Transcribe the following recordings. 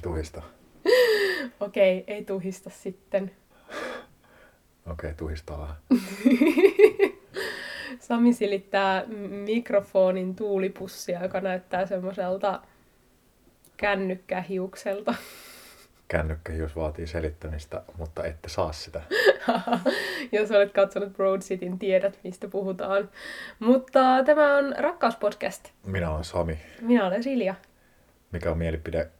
Ei tuhista. Okei, ei tuhista sitten. Okei, tuhistaa vähän. Sami silittää mikrofonin tuulipussia, joka näyttää semmoiselta kännykkähiukselta. Kännykkähius vaatii selittämistä, mutta ette saa sitä. Jos olet katsonut Broad Cityn, tiedät mistä puhutaan. Mutta tämä on Rakkauspodcast. Minä olen Sami. Minä olen Silja. Mikä on mielipide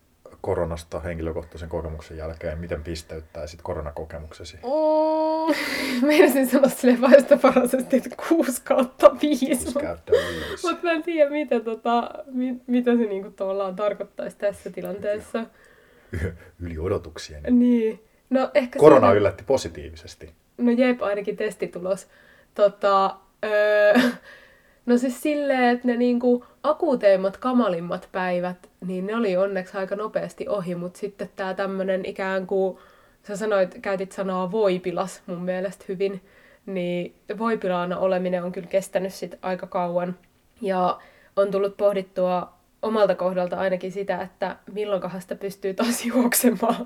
koronasta henkilökohtaisen kokemuksen jälkeen? Miten pisteyttäisit koronakokemuksesi? Mm, meinasin sanoa sille vaistoparaisesti, että 6 kautta 5. Käyttää viisi. Mutta mä en tiedä, mitä, tota, mit, mitä se niinku tavallaan tarkoittaisi tässä tilanteessa. Yli odotuksien. Niin. No ehkä Korona siinä- yllätti positiivisesti. No jep, ainakin testitulos. Tota, öö, no siis silleen, että ne niinku akuuteimmat, kamalimmat päivät, niin ne oli onneksi aika nopeasti ohi, mutta sitten tää tämmönen ikään kuin, sä sanoit, käytit sanaa voipilas mun mielestä hyvin, niin voipilaana oleminen on kyllä kestänyt sit aika kauan. Ja on tullut pohdittua omalta kohdalta ainakin sitä, että milloinkohan sitä pystyy taas juoksemaan,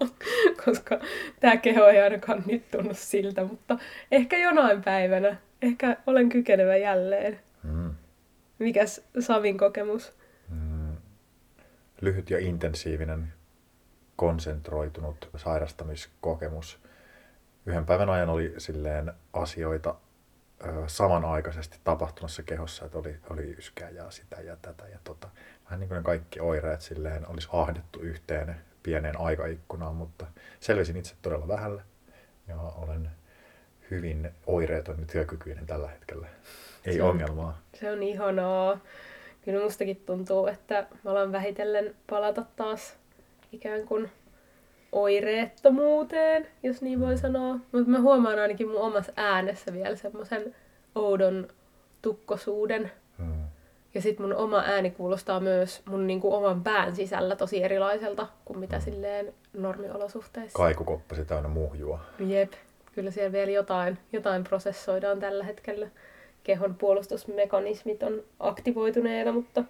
koska tämä keho ei ainakaan nyt tunnu siltä, mutta ehkä jonain päivänä, ehkä olen kykenevä jälleen. Mikäs Savin kokemus? Mm. Lyhyt ja intensiivinen, konsentroitunut sairastamiskokemus. Yhden päivän ajan oli silleen asioita ö, samanaikaisesti tapahtumassa kehossa, että oli, oli yskää ja sitä ja tätä ja tota. Vähän niin kuin ne kaikki oireet silleen olisi ahdettu yhteen pieneen aikaikkunaan, mutta selvisin itse todella vähällä ja olen hyvin oireeton ja työkykyinen tällä hetkellä. Ei Se on- ongelmaa. Se on ihanaa. Kyllä mustakin tuntuu, että mä alan vähitellen palata taas ikään kuin oireettomuuteen, jos niin voi sanoa. Mutta mä huomaan ainakin mun omassa äänessä vielä semmoisen oudon tukkosuuden. Mm. Ja sit mun oma ääni kuulostaa myös mun niinku oman pään sisällä tosi erilaiselta kuin mitä silleen normiolosuhteissa. Kaikukoppasi täynnä muhjua. Jep, kyllä siellä vielä jotain, jotain prosessoidaan tällä hetkellä. Kehon puolustusmekanismit on aktivoituneena, mutta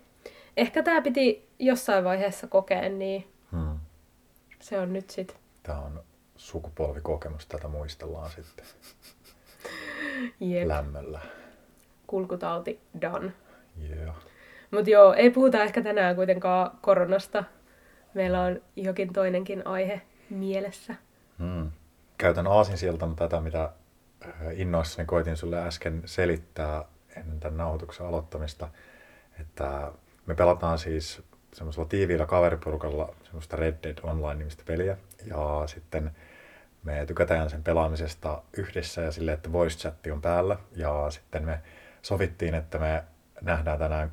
ehkä tämä piti jossain vaiheessa kokea, niin Hmm. se on nyt sit. Tämä on sukupolvikokemus, tätä muistellaan sitten Jep, lämmöllä. kulkutauti done. Yeah. Mutta joo, ei puhuta ehkä tänään kuitenkaan koronasta. Meillä on jokin toinenkin aihe mielessä. Hmm. Käytän aasinsiltana tätä, mitä innoissani koitin sulle äsken selittää ennen tämän nauhoituksen aloittamista, että me pelataan siis semmoisella tiiviillä kaveriporukalla semmoista Red Dead Online-nimistä peliä, ja sitten me tykätään sen pelaamisesta yhdessä ja silleen, että voice chatti on päällä, ja sitten me sovittiin, että me nähdään tänään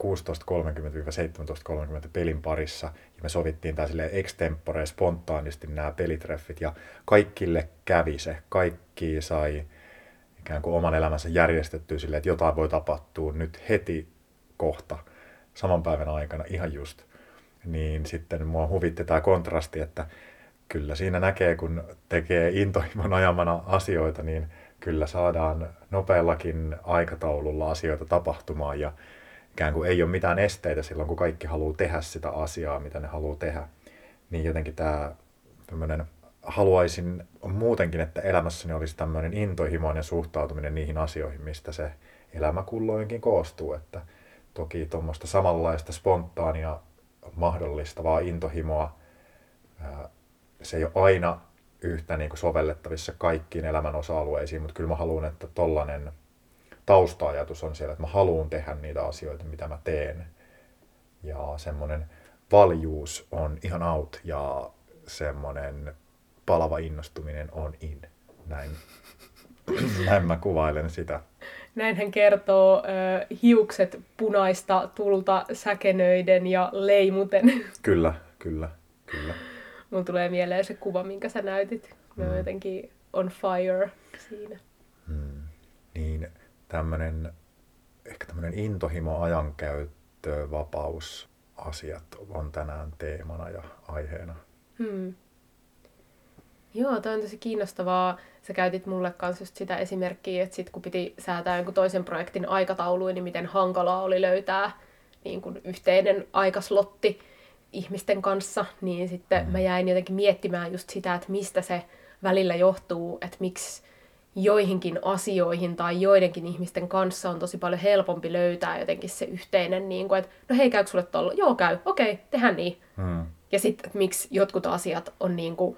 16.30-17.30 pelin parissa, ja me sovittiin tää silleen extempore spontaanisti nämä pelitreffit, ja kaikille kävi se, kaikki sai ikään kuin oman elämänsä järjestettyä silleen, että jotain voi tapahtua nyt heti kohta, saman päivän aikana ihan just. Niin sitten mua huvitti tämä kontrasti, että kyllä siinä näkee, kun tekee intohimon ajamana asioita, niin kyllä saadaan nopeallakin aikataululla asioita tapahtumaan ja ikään kuin ei ole mitään esteitä silloin, kun kaikki haluaa tehdä sitä asiaa, mitä ne haluaa tehdä. Niin jotenkin tämä tämmöinen, haluaisin muutenkin, että elämässäni olisi tämmöinen intohimoinen suhtautuminen niihin asioihin, mistä se elämä kulloinkin koostuu. Että toki tuommoista samanlaista spontaania mahdollistavaa intohimoa, se ei ole aina yhtä niin kuin sovellettavissa kaikkiin elämän osa-alueisiin, mutta kyllä mä haluan, että tollainen tausta-ajatus on siellä, että mä haluan tehdä niitä asioita, mitä mä teen. Ja semmoinen valjuus on ihan out ja semmoinen palava innostuminen on in. Näin, näin mä kuvailen sitä. Näin hän kertoo ö, hiukset punaista tulta säkenöiden ja leimuten. Kyllä, kyllä, kyllä. Mulla tulee mieleen se kuva, minkä sä näytit. On Mm. jotenkin on fire siinä. Hmm. Niin tämmöinen, ehkä tämmöinen intohimo, ajankäyttö, vapaus, asiat on tänään teemana ja aiheena. Hmm. Joo, toi on tosi kiinnostavaa. Sä käytit mulle kanssa just sitä esimerkkiä, että sit kun piti säätää jonkun toisen projektin aikatauluun, niin miten hankalaa oli löytää niin kun yhteinen aikaslotti. ihmisten kanssa, niin sitten mm. mä jäin jotenkin miettimään just sitä, että mistä se välillä johtuu, että miksi joihinkin asioihin tai joidenkin ihmisten kanssa on tosi paljon helpompi löytää jotenkin se yhteinen, niin kuin, että no hei, käykö sulle tuolla? Joo, käy. Okei, okay, tehdään niin. Mm. Ja sitten, miksi jotkut asiat on niin kuin,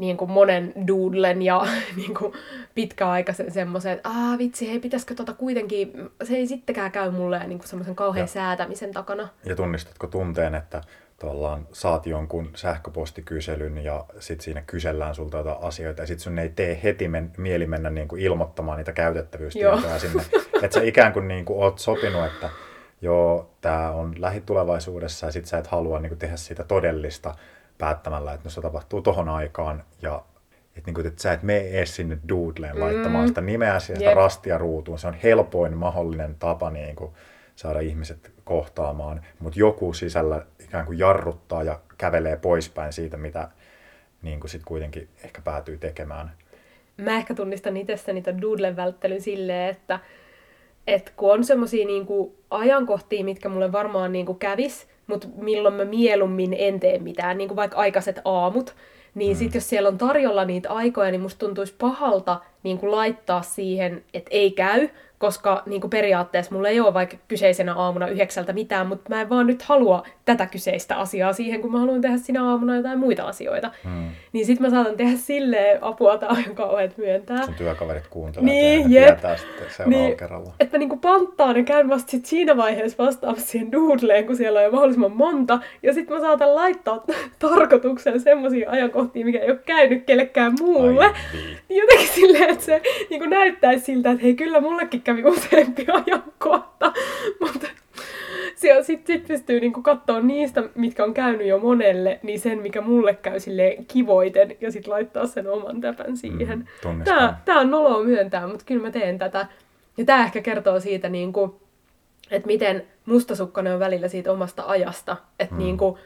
niin kuin monen doodlen ja niin kuin pitkäaikaisen semmoisen, että aah vitsi, hei, pitäisikö tota kuitenkin, se ei sittenkään käy mulle niin kuin semmoisen kauhean ja, säätämisen takana. Ja tunnistatko tunteen, että tavallaan saat jonkun sähköpostikyselyn ja sitten siinä kysellään sulta jotain asioita ja sitten sun ei tee heti men, mieli mennä niin kuin ilmoittamaan niitä käytettävyystietoja sinne. Että sä ikään kuin, niin kuin oot sopinut, että joo, tämä on lähitulevaisuudessa ja sitten sä et halua niin kuin tehdä siitä todellista päättämällä, että no se tapahtuu tohon aikaan ja että, niin kuin, että sä et mene edes sinne doodleen mm. laittamaan sitä nimeä ja sitä yep. rastia ruutuun. Se on helpoin mahdollinen tapa niin kuin, saada ihmiset kohtaamaan, mutta joku sisällä ikään kuin jarruttaa ja kävelee poispäin siitä, mitä niin kuin sit kuitenkin ehkä päätyy tekemään. Mä ehkä tunnistan itse niitä doodlen välttelyn silleen, että, että kun on semmoisia niin ajankohtia, mitkä mulle varmaan niin kuin kävis, mutta milloin mä mieluummin en tee mitään, niin kuin vaikka aikaiset aamut, niin mm. sitten jos siellä on tarjolla niitä aikoja, niin musta tuntuisi pahalta niin kuin laittaa siihen, että ei käy, koska niin kuin periaatteessa mulla ei ole vaikka kyseisenä aamuna yhdeksältä mitään, mutta mä en vaan nyt halua tätä kyseistä asiaa siihen, kun mä haluan tehdä sinä aamuna jotain muita asioita. Hmm. Niin sit mä saatan tehdä silleen apua, tai on kauhean myöntää. Sun työkaverit kuuntelevat niin, ja tietää sitten seuraavalla niin, kerralla. Että mä niinku panttaan ja käyn vasta sit siinä vaiheessa vastaamassa siihen doodleen, kun siellä on jo mahdollisimman monta. Ja sit mä saatan laittaa tarkoituksen semmoisia ajankohtia, mikä ei ole käynyt kellekään muulle. Ai, niin. Jotenkin silleen, että se niinku näyttäisi siltä, että hei kyllä mullekin kävi useampi ajankohta, mutta sitten sit pystyy niinku katsoa niistä, mitkä on käynyt jo monelle, niin sen, mikä mulle käy kivoiten, ja sitten laittaa sen oman täpän siihen. Mm, tää, tää on noloa myöntää, mutta kyllä mä teen tätä. Ja tämä ehkä kertoo siitä, niinku, että miten mustasukkainen on välillä siitä omasta ajasta. Että mm. niinku,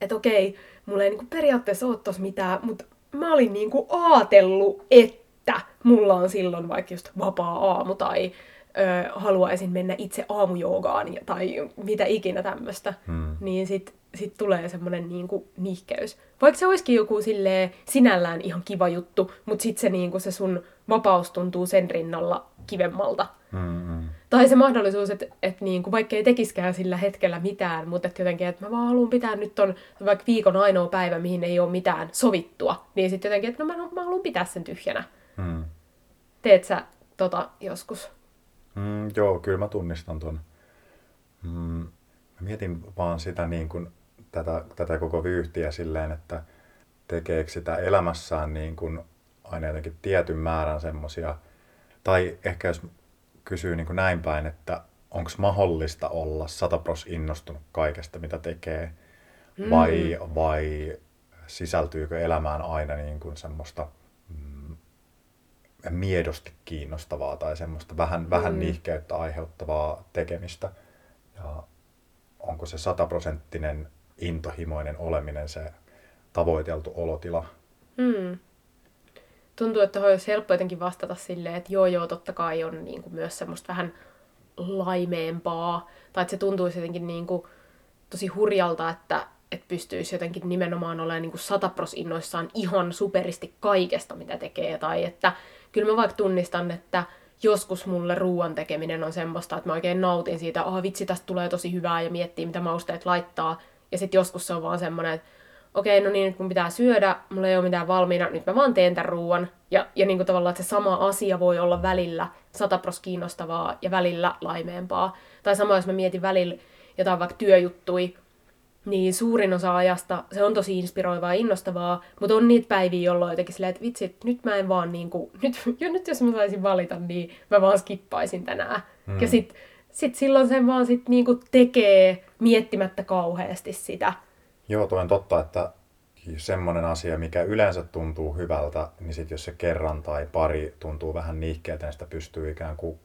et okei, mulla ei niinku periaatteessa ole tos mitään, mutta mä olin niinku aatellut, että mulla on silloin vaikka just vapaa aamu tai ö, haluaisin mennä itse aamujoogaan tai mitä ikinä tämmöistä, hmm. niin sit, sit tulee semmoinen niinku nihkeys. Vaikka se olisikin joku silleen sinällään ihan kiva juttu, mutta sitten se, niinku, se sun vapaus tuntuu sen rinnalla kivemmalta. Hmm. Tai se mahdollisuus, että et niinku, vaikka ei tekiskään sillä hetkellä mitään, mutta et jotenkin, että mä vaan haluan pitää nyt on vaikka viikon ainoa päivä, mihin ei ole mitään sovittua, niin sitten jotenkin, että no mä, mä haluan pitää sen tyhjänä. Hmm. Teet sä tota joskus? Mm, joo, kyllä mä tunnistan tuon. Mm, mä mietin vaan sitä niin kuin, tätä, tätä koko vyyhtiä silleen, että tekeekö sitä elämässään niin kuin aina jotenkin tietyn määrän semmoisia, tai ehkä jos kysyy niin kuin näin päin, että onko mahdollista olla satapros innostunut kaikesta, mitä tekee, mm. vai, vai sisältyykö elämään aina niin kuin semmoista miedosti kiinnostavaa tai semmoista vähän, mm. vähän niihkeyttä aiheuttavaa tekemistä. Ja onko se sataprosenttinen intohimoinen oleminen se tavoiteltu olotila? Mm. Tuntuu, että olisi helppo jotenkin vastata silleen, että joo joo, totta kai on niin kuin myös semmoista vähän laimeempaa. Tai että se tuntuisi jotenkin niin kuin tosi hurjalta, että, että pystyisi jotenkin nimenomaan olemaan niin satapros innoissaan ihan superisti kaikesta, mitä tekee. Tai että kyllä mä vaikka tunnistan, että joskus mulle ruoan tekeminen on semmoista, että mä oikein nautin siitä, oh, vitsi, tästä tulee tosi hyvää ja miettii, mitä mausteet laittaa. Ja sitten joskus se on vaan semmoinen, että okei, okay, no niin, nyt kun pitää syödä, mulla ei ole mitään valmiina, nyt mä vaan teen tämän ruoan. Ja, ja niin kuin tavallaan, että se sama asia voi olla välillä satapros kiinnostavaa ja välillä laimeempaa. Tai sama, jos mä mietin välillä jotain vaikka työjuttui, niin suurin osa ajasta se on tosi inspiroivaa ja innostavaa, mutta on niitä päiviä, jolloin jotenkin silleen, että vitsi, nyt mä en vaan niinku, nyt, jo nyt jos mä saisin valita, niin mä vaan skippaisin tänään. Mm. Ja sit, sit silloin sen vaan sit niinku tekee miettimättä kauheasti sitä. Joo, tuo on totta, että semmoinen asia, mikä yleensä tuntuu hyvältä, niin sit jos se kerran tai pari tuntuu vähän niihkeeltä, niin sitä pystyy ikään kuin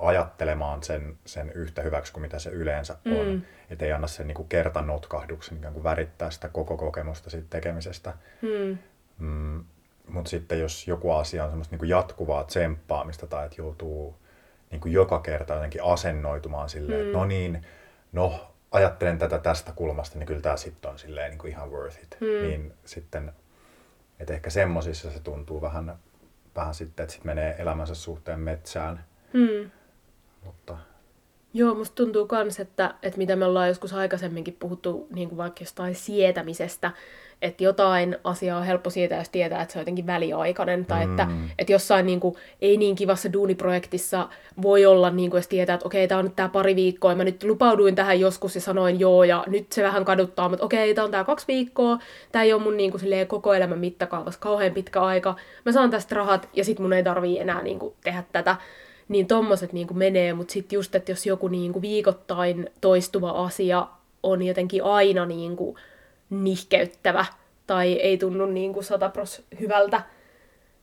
ajattelemaan sen, sen yhtä hyväksi kuin mitä se yleensä on. Mm. Että ei anna sen niin kuin kertanotkahduksen ikään kuin värittää sitä koko kokemusta siitä tekemisestä. Mm. Mm, Mutta sitten jos joku asia on semmoista niin kuin jatkuvaa tsemppaamista tai että joutuu niin kuin joka kerta jotenkin asennoitumaan silleen, mm. että no niin, no ajattelen tätä tästä kulmasta, niin kyllä tämä sitten on silleen niin kuin ihan worth it. Mm. Niin sitten, että ehkä semmosissa se tuntuu vähän, vähän sitten, että sitten menee elämänsä suhteen metsään. Hmm. Mutta Joo, musta tuntuu kans, että, että mitä me ollaan joskus aikaisemminkin puhuttu niin kuin vaikka jostain sietämisestä, että jotain asiaa on helppo sietää, jos tietää, että se on jotenkin väliaikainen, tai Mm. että, että jossain niin kuin, ei niin kivassa duuniprojektissa voi olla, niin kuin, jos tietää, että okei, tämä on nyt tämä pari viikkoa, ja mä nyt lupauduin tähän joskus ja sanoin joo, ja nyt se vähän kaduttaa, mutta okei, tämä on tämä kaksi viikkoa, tämä ei ole mun niin kuin, silleen, koko elämän mittakaavassa kauhean pitkä aika, mä saan tästä rahat, ja sit mun ei tarvii enää niin kuin, tehdä tätä, niin tommoset niinku menee, mutta sitten just, että jos joku niinku viikoittain toistuva asia on jotenkin aina niinku nihkeyttävä tai ei tunnu niinku satapros hyvältä,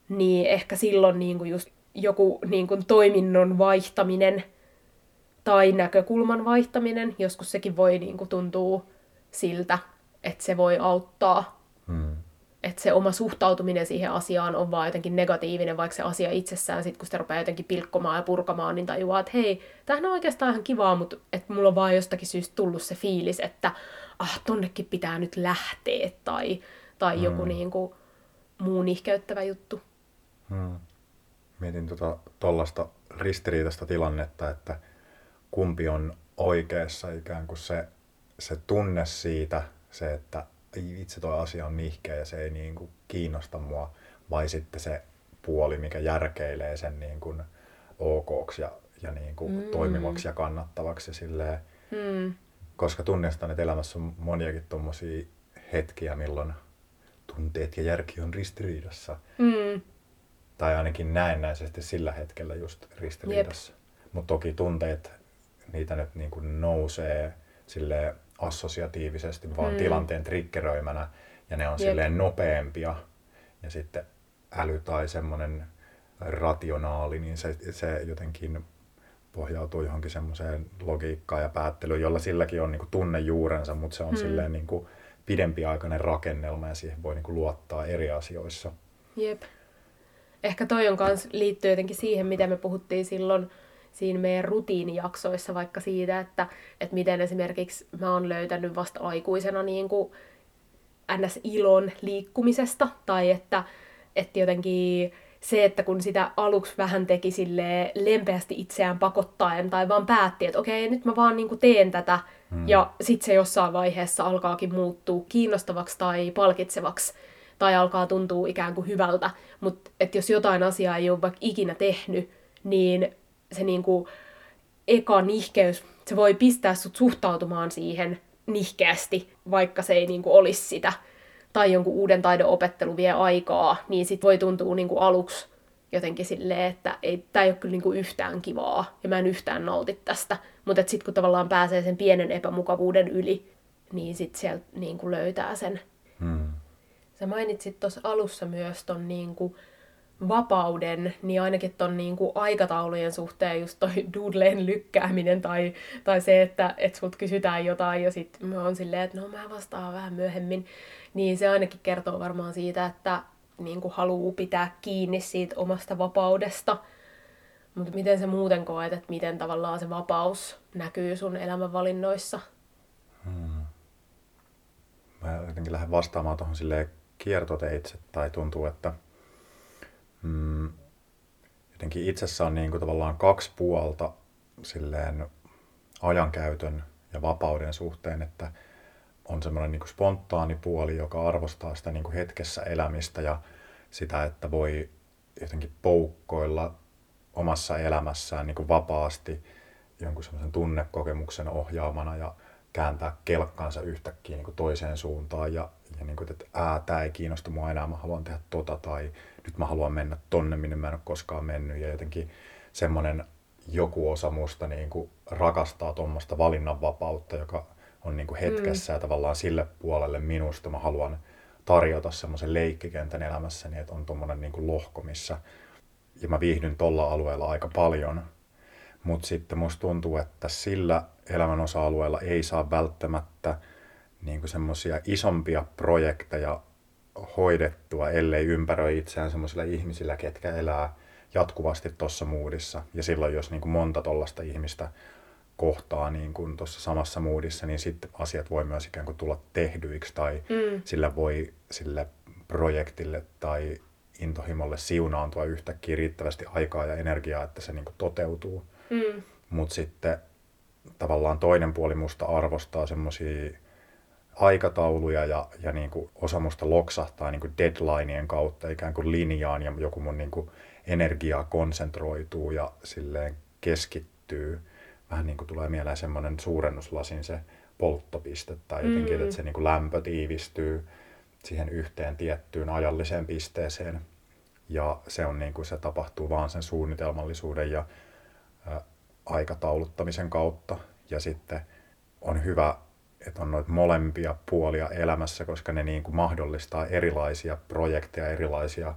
niin ehkä silloin niinku just joku niinku toiminnon vaihtaminen tai näkökulman vaihtaminen, joskus sekin voi niinku tuntua siltä, että se voi auttaa että se oma suhtautuminen siihen asiaan on vaan jotenkin negatiivinen, vaikka se asia itsessään, sit kun sitä rupeaa jotenkin pilkkomaan ja purkamaan, niin tajuaa, että hei, tämähän on oikeastaan ihan kivaa, mutta että mulla on vaan jostakin syystä tullut se fiilis, että ah, tonnekin pitää nyt lähteä, tai, tai joku niin kuin, muu nihkeyttävä juttu. mm. Mietin tuota tollasta ristiriitaista tilannetta, että kumpi on oikeassa ikään kuin se, se tunne siitä, se, että itse toi asia on nihkeä ja se ei niin kuin kiinnosta mua, vai sitten se puoli, mikä järkeilee sen niin kuin okoksi ja, ja niin kuin Mm. toimivaksi ja kannattavaksi. Ja silleen, Hmm. koska tunnistan, että elämässä on moniakin tuommoisia hetkiä, milloin tunteet ja järki on ristiriidassa. Hmm. Tai ainakin näennäisesti sillä hetkellä just ristiriidassa. Mutta toki tunteet, niitä nyt niin kuin nousee sille assosiatiivisesti vaan Mm. tilanteen triggeröimänä ja ne on Jep. silleen nopeampia. Ja sitten äly tai semmoinen rationaali, niin se, se jotenkin pohjautuu johonkin semmoiseen logiikkaan ja päättelyyn, jolla silläkin on niin kuin tunnejuurensa, mutta se on Mm. silleen niin kuin pidempiaikainen rakennelma ja siihen voi niin kuin luottaa eri asioissa. Jep. Ehkä toi on kans liittyy jotenkin siihen, mitä me puhuttiin silloin siinä meidän rutiinijaksoissa, vaikka siitä, että, että miten esimerkiksi mä oon löytänyt vasta aikuisena niin kuin ns-ilon liikkumisesta, tai että, että jotenkin se, että kun sitä aluksi vähän teki sille lempeästi itseään pakottaen, tai vaan päätti, että okei, nyt mä vaan niin kuin teen tätä, Mm. ja sitten se jossain vaiheessa alkaakin muuttua kiinnostavaksi tai palkitsevaksi, tai alkaa tuntua ikään kuin hyvältä. Mutta jos jotain asiaa ei ole vaikka ikinä tehnyt, niin se niinku eka nihkeys, se voi pistää sut suhtautumaan siihen nihkeästi, vaikka se ei niinku olisi sitä. Tai jonkun uuden taidon opettelu vie aikaa, niin sit voi tuntua niinku aluksi jotenkin silleen, että ei, tämä ei ole kyllä niinku yhtään kivaa ja mä en yhtään nauti tästä. Mutta sitten kun tavallaan pääsee sen pienen epämukavuuden yli, niin sitten sieltä niinku löytää sen Hmm. Sä mainitsit tuossa alussa myös ton niinku vapauden, niin ainakin ton niinku aikataulujen suhteen just toi doodleen lykkääminen tai, tai se, että et sulta kysytään jotain ja sitten mä oon silleen, että no mä vastaan vähän myöhemmin, niin se ainakin kertoo varmaan siitä, että niinku haluu pitää kiinni siitä omasta vapaudesta. Mutta miten sä muuten koet, että miten tavallaan se vapaus näkyy sun elämänvalinnoissa? Mä jotenkin lähden vastaamaan tuohon silleen kiertoteitse, tai tuntuu, että mm, jotenkin itsessä on niin kuin tavallaan kaksi puolta silleen ajankäytön ja vapauden suhteen, että on semmoinen niin spontaani puoli, joka arvostaa sitä niin kuin hetkessä elämistä ja sitä, että voi jotenkin poukkoilla omassa elämässään niin kuin vapaasti jonkun semmoisen tunnekokemuksen ohjaamana ja kääntää kelkkansa yhtäkkiä niin kuin toiseen suuntaan. Ja, ja niin kuin, että ää, tämä ei kiinnosta mua enää, mä haluan tehdä tota tai nyt mä haluan mennä tonne, minne mä en ole koskaan mennyt. Ja jotenkin semmoinen joku osa musta niin kuin rakastaa tuommoista valinnanvapautta, joka on niin kuin hetkessä ja tavallaan sille puolelle minusta. Mä haluan tarjota semmoisen leikkikentän elämässäni, että on tuommoinen niin kuin lohko, missä ja mä viihdyn tolla alueella aika paljon, mutta sitten musta tuntuu, että sillä elämän osa-alueella ei saa välttämättä niin semmoisia isompia projekteja hoidettua, ellei ympäröi itseään semmoisilla ihmisillä, ketkä elää jatkuvasti tuossa muudissa. Ja silloin, jos niin kuin monta tollasta ihmistä kohtaa niin kuin tuossa samassa moodissa, niin sitten asiat voi myös ikään kuin tulla tehdyiksi tai Mm. sillä voi sille projektille tai intohimolle siunaantua yhtäkkiä riittävästi aikaa ja energiaa, että se niin kuin toteutuu. Mm. Mutta sitten tavallaan toinen puoli musta arvostaa semmoisia aikatauluja ja, ja niin kuin osa musta loksahtaa niin kuin deadlineien kautta ikään kuin linjaan ja joku mun niin kuin energiaa konsentroituu ja silleen keskittyy. Vähän niin kuin tulee mieleen semmoinen suurennuslasin se polttopiste tai jotenkin, Mm. että se niin kuin lämpö tiivistyy siihen yhteen tiettyyn ajalliseen pisteeseen. Ja se on niin kuin se tapahtuu vaan sen suunnitelmallisuuden ja ä, aikatauluttamisen kautta. Ja sitten on hyvä, että on noita molempia puolia elämässä, koska ne niin kuin mahdollistaa erilaisia projekteja, erilaisia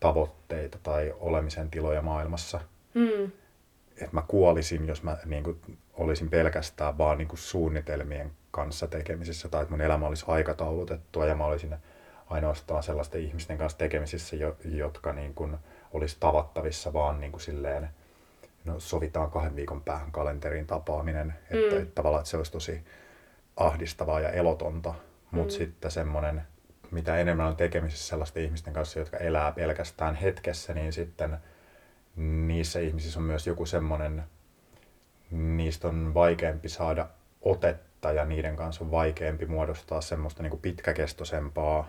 tavoitteita tai olemisen tiloja maailmassa. Mm. Että mä kuolisin, jos mä niin kuin, olisin pelkästään vaan niin kuin suunnitelmien kanssa tekemisissä tai että mun elämä olisi aikataulutettua ja mä olisin ainoastaan sellaisten ihmisten kanssa tekemisissä, jo- jotka niin kuin, olisi tavattavissa vaan niin kuin silleen, no sovitaan kahden viikon päähän kalenteriin tapaaminen, että, Mm. että tavallaan että se olisi tosi ahdistavaa ja elotonta, mutta Mm. sitten semmoinen, mitä enemmän on tekemisissä sellaisten ihmisten kanssa, jotka elää pelkästään hetkessä, niin sitten niissä ihmisissä on myös joku semmoinen, niistä on vaikeampi saada otetta ja niiden kanssa on vaikeampi muodostaa semmoista niin kuin pitkäkestoisempaa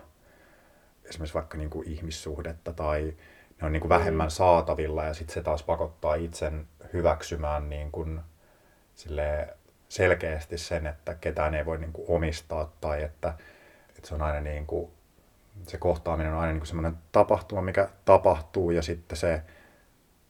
esimerkiksi vaikka niin kuin ihmissuhdetta tai ne on niin kuin vähemmän Mm. saatavilla ja sitten se taas pakottaa itsen hyväksymään niin kuin silleen selkeästi sen, että ketään ei voi niin kuin omistaa tai että, että se on aina niin kuin, se kohtaaminen on aina niin kuin semmoinen tapahtuma, mikä tapahtuu ja sitten se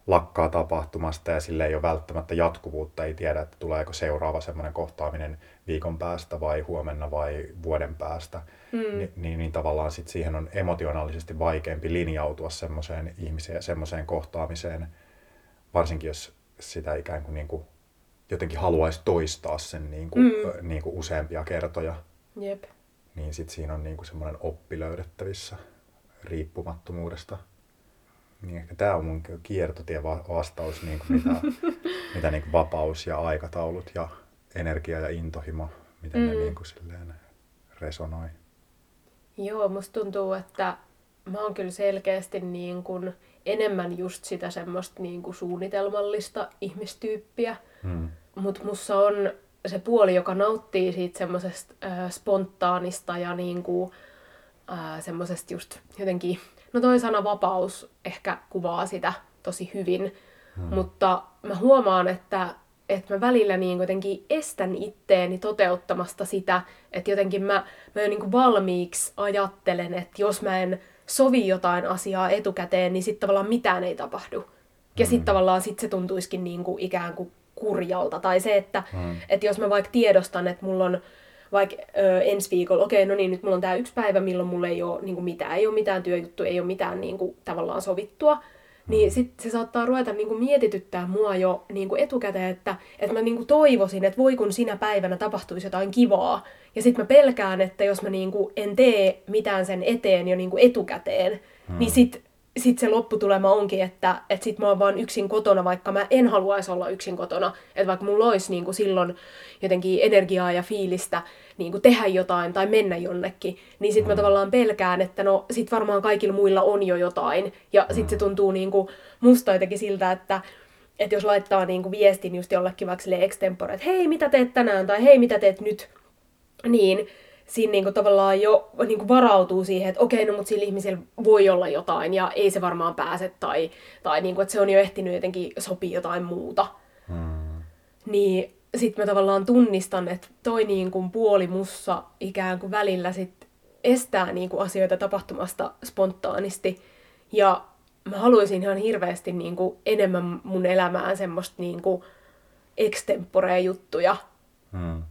lakkaa tapahtumasta ja sille ei ole välttämättä jatkuvuutta, ei tiedä, että tuleeko seuraava semmoinen kohtaaminen viikon päästä vai huomenna vai vuoden päästä, Mm. Ni, niin, niin tavallaan sit siihen on emotionaalisesti vaikeampi linjautua semmoiseen ihmiseen ja semmoiseen kohtaamiseen, varsinkin jos sitä ikään kuin, niin kuin jotenkin haluaisi toistaa sen niin kuin, Mm. niin kuin useampia kertoja, Jep. niin sitten siinä on niin kuin semmoinen oppi löydettävissä riippumattomuudesta. Niin ehkä tämä on mun kiertotie va- vastaus, niin kuin mitä, mitä niin kuin vapaus ja aikataulut ja energia ja intohimo, miten mm. ne niin kuin silleen resonoi. Joo, musta tuntuu, että mä oon kyllä selkeästi niin kuin enemmän just sitä semmoista niin kuin suunnitelmallista ihmistyyppiä. Mm. Mutta mussa on se puoli, joka nauttii siitä semmoisesta äh, spontaanista ja niinku, äh, semmoisesta just jotenkin, no toi sana vapaus ehkä kuvaa sitä tosi hyvin, Mm. mutta mä huomaan, että, että mä välillä niin jotenkin estän itteeni toteuttamasta sitä, että jotenkin mä, mä jo niin valmiiksi ajattelen, että jos mä en sovi jotain asiaa etukäteen, niin sitten tavallaan mitään ei tapahdu. Ja sitten tavallaan sit se tuntuisikin niin kuin ikään kuin kurjalta. Tai se, että, Mm. että jos mä vaikka tiedostan, että mulla on vaikka ö, ensi viikolla, okei, no niin, nyt mulla on tää yksi päivä, milloin mulla ei ole niin kuin mitään, ei ole mitään työjuttuja, ei ole mitään niin kuin, tavallaan sovittua, niin sit se saattaa ruveta niin kuin mietityttää mua jo niin kuin etukäteen, että, että mä niin kuin toivoisin, että voi kun sinä päivänä tapahtuisi jotain kivaa. Ja sitten mä pelkään, että jos mä niin kuin en tee mitään sen eteen jo niin kuin etukäteen, hmm. niin sit, sit se lopputulema onkin, että, että sit mä oon vaan yksin kotona, vaikka mä en haluaisi olla yksin kotona. Että vaikka mulla olisi niin kuin silloin jotenkin energiaa ja fiilistä niin kuin tehdä jotain tai mennä jonnekin, niin sitten mä tavallaan pelkään, että no sit varmaan kaikilla muilla on jo jotain. Ja sitten se tuntuu niin kuin musta jotenkin siltä, että että jos laittaa niin kuin viestin just jollekin vaikka extempore, että hei, mitä teet tänään, tai hei, mitä teet nyt, niin siinä niinku tavallaan jo niinku varautuu siihen, että okei, no mutta sillä ihmisellä voi olla jotain ja ei se varmaan pääse tai, tai niinku, että se on jo ehtinyt jotenkin sopia jotain muuta. Mm. Niin sitten mä tavallaan tunnistan, että toi niinku puoli mussa ikään kuin välillä sit estää niinku asioita tapahtumasta spontaanisti. Ja mä haluaisin ihan hirveästi niinku enemmän mun elämään semmoista niinku extemporea juttuja, Mm.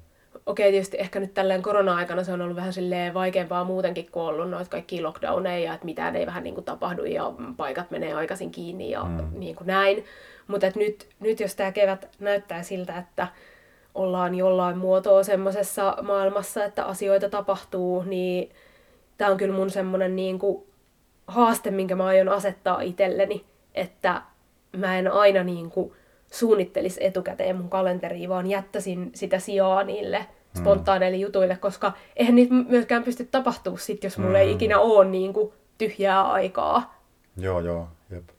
Okei, tietysti ehkä nyt tälleen korona-aikana se on ollut vähän silleen vaikeampaa muutenkin, kun on ollut noita kaikki lockdowneja, että mitään ei vähän niin kuin tapahdu ja paikat menee aikaisin kiinni ja Mm. mm. niin kuin näin. Mutta nyt, nyt jos tämä kevät näyttää siltä, että ollaan jollain muotoa semmoisessa maailmassa, että asioita tapahtuu, niin tämä on kyllä mun semmoinen niin kuin haaste, minkä mä aion asettaa itselleni, että mä en aina niin kuin suunnittelisi etukäteen mun kalenteriin, vaan jättäisin sitä sijaa niille spontaaneille mm. jutuille, koska eihän niitä myöskään pysty tapahtuu sit, jos mulla mm. ei ikinä ole niin kuin, tyhjää aikaa. Joo, joo, jep.